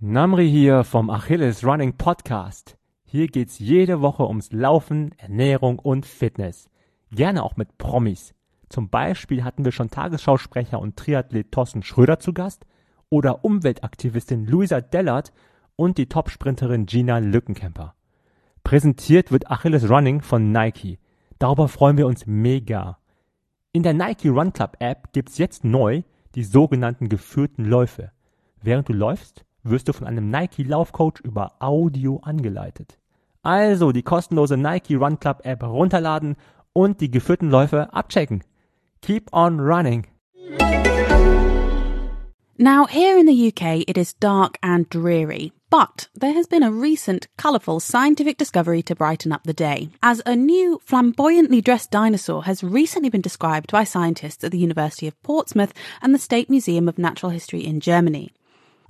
Namri hier vom Achilles Running Podcast. Hier geht's jede Woche ums Laufen, Ernährung und Fitness. Gerne auch mit Promis. Zum Beispiel hatten wir schon Tagesschausprecher und Triathlet Thorsten Schröder zu Gast oder Umweltaktivistin Luisa Dellert und die Topsprinterin Gina Lückenkämper. Präsentiert wird Achilles Running von Nike. Darüber freuen wir uns mega. In der Nike Run Club App gibt's jetzt neu die sogenannten geführten Läufe. Während du läufst, wirst du von einem Nike Laufcoach über Audio angeleitet. Also die kostenlose Nike Run Club App runterladen und die geführten Läufe abchecken. Keep on running. Now, here in the UK, it is dark and dreary, but there has been a recent colourful scientific discovery to brighten up the day, as a new flamboyantly dressed dinosaur has recently been described by scientists at the University of Portsmouth and the State Museum of Natural History in Germany.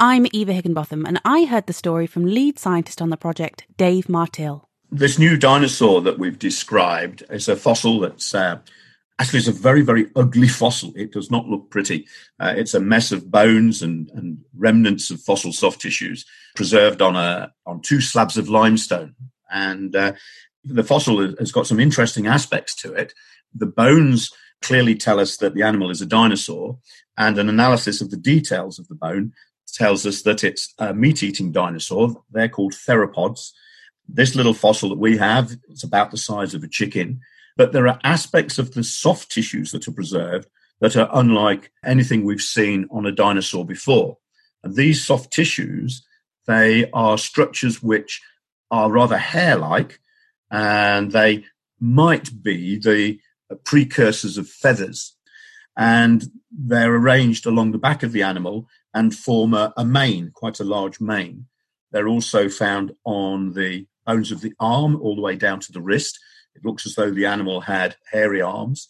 I'm Eva Higginbotham, and I heard the story from lead scientist on the project, Dave Martill. This new dinosaur that we've described is a fossil that's uh, actually it's a very, very ugly fossil. It does not look pretty. Uh, it's a mess of bones and, and remnants of fossil soft tissues preserved on a on two slabs of limestone. And uh, the fossil has got some interesting aspects to it. The bones clearly tell us that the animal is a dinosaur, and an analysis of the details of the bone tells us that it's a meat eating dinosaur. They're called theropods. This little fossil that we have is about the size of a chicken, but there are aspects of the soft tissues that are preserved that are unlike anything we've seen on a dinosaur before. And these soft tissues, they are structures which are rather hair like and they might be the precursors of feathers. And they're arranged along the back of the animal and form a, a mane, quite a large mane. They're also found on the bones of the arm all the way down to the wrist. It looks as though the animal had hairy arms.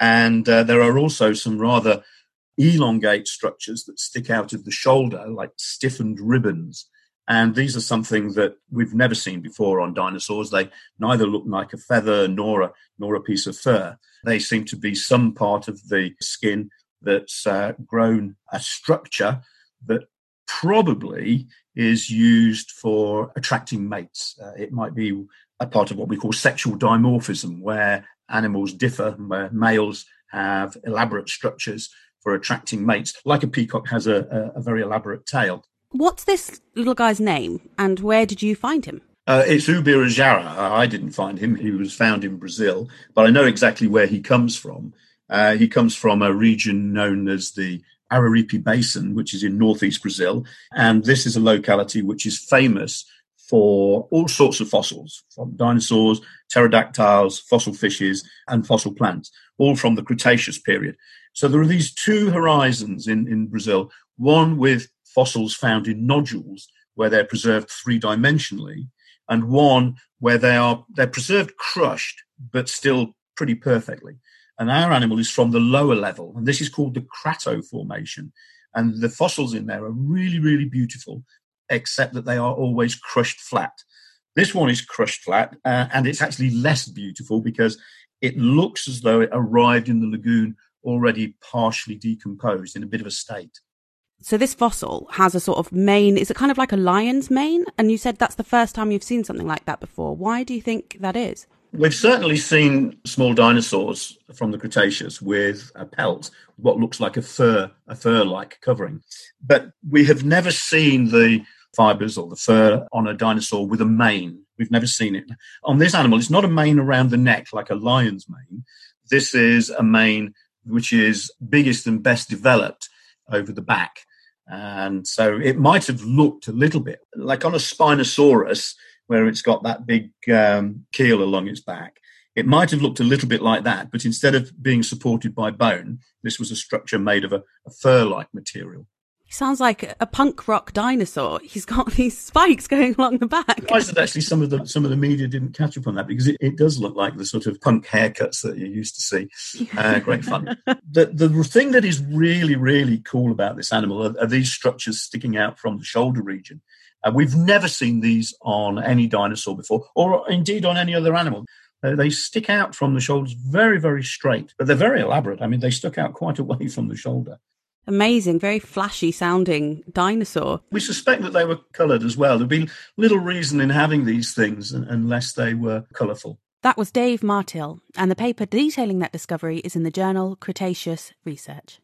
And uh, there are also some rather elongate structures that stick out of the shoulder, like stiffened ribbons. And these are something that we've never seen before on dinosaurs. They neither look like a feather nor a, nor a piece of fur. They seem to be some part of the skin that's uh, grown a structure that probably is used for attracting mates. Uh, it might be a part of what we call sexual dimorphism, where animals differ, where males have elaborate structures for attracting mates, like a peacock has a, a, a very elaborate tail. What's this little guy's name, and where did you find him? Uh, it's Ubirajara. I didn't find him. He was found in Brazil, but I know exactly where he comes from. Uh, he comes from a region known as the Araripe Basin, which is in northeast Brazil. And this is a locality which is famous for all sorts of fossils, from dinosaurs, pterodactyls, fossil fishes, and fossil plants, all from the Cretaceous period. So there are these two horizons in, in Brazil, one with fossils found in nodules, where they're preserved three dimensionally, and one where they are they're preserved crushed, but still pretty perfectly. And our animal is from the lower level, and this is called the Crato Formation. And the fossils in there are really, really beautiful, except that they are always crushed flat. This one is crushed flat, uh, and it's actually less beautiful because it looks as though it arrived in the lagoon already partially decomposed in a bit of a state. So this fossil has a sort of mane. Is it kind of like a lion's mane? And you said that's the first time you've seen something like that before. Why do you think that is? We've certainly seen small dinosaurs from the Cretaceous with a pelt, what looks like a fur, a fur-like covering, but we have never seen the fibers or the fur on a dinosaur with a mane. We've never seen it on this animal. It's not a mane around the neck like a lion's mane. This is a mane which is biggest and best developed over the back. And so it might have looked a little bit like on a Spinosaurus, where it's got that big um, keel along its back. It might have looked a little bit like that, but instead of being supported by bone, this was a structure made of a, a fur like material. He sounds like a punk rock dinosaur. He's got these spikes going along the back. I that actually some of the some of the media didn't catch up on that because it, it does look like the sort of punk haircuts that you used to see. Uh, great fun. the the thing that is really really cool about this animal are, are these structures sticking out from the shoulder region. Uh, we've never seen these on any dinosaur before, or indeed on any other animal. Uh, they stick out from the shoulders very, very straight, but they're very elaborate. I mean, they stuck out quite away from the shoulder. Amazing, very flashy sounding dinosaur. We suspect that they were coloured as well. There'd be little reason in having these things unless they were colourful. That was Dave Martill, and the paper detailing that discovery is in the journal Cretaceous Research.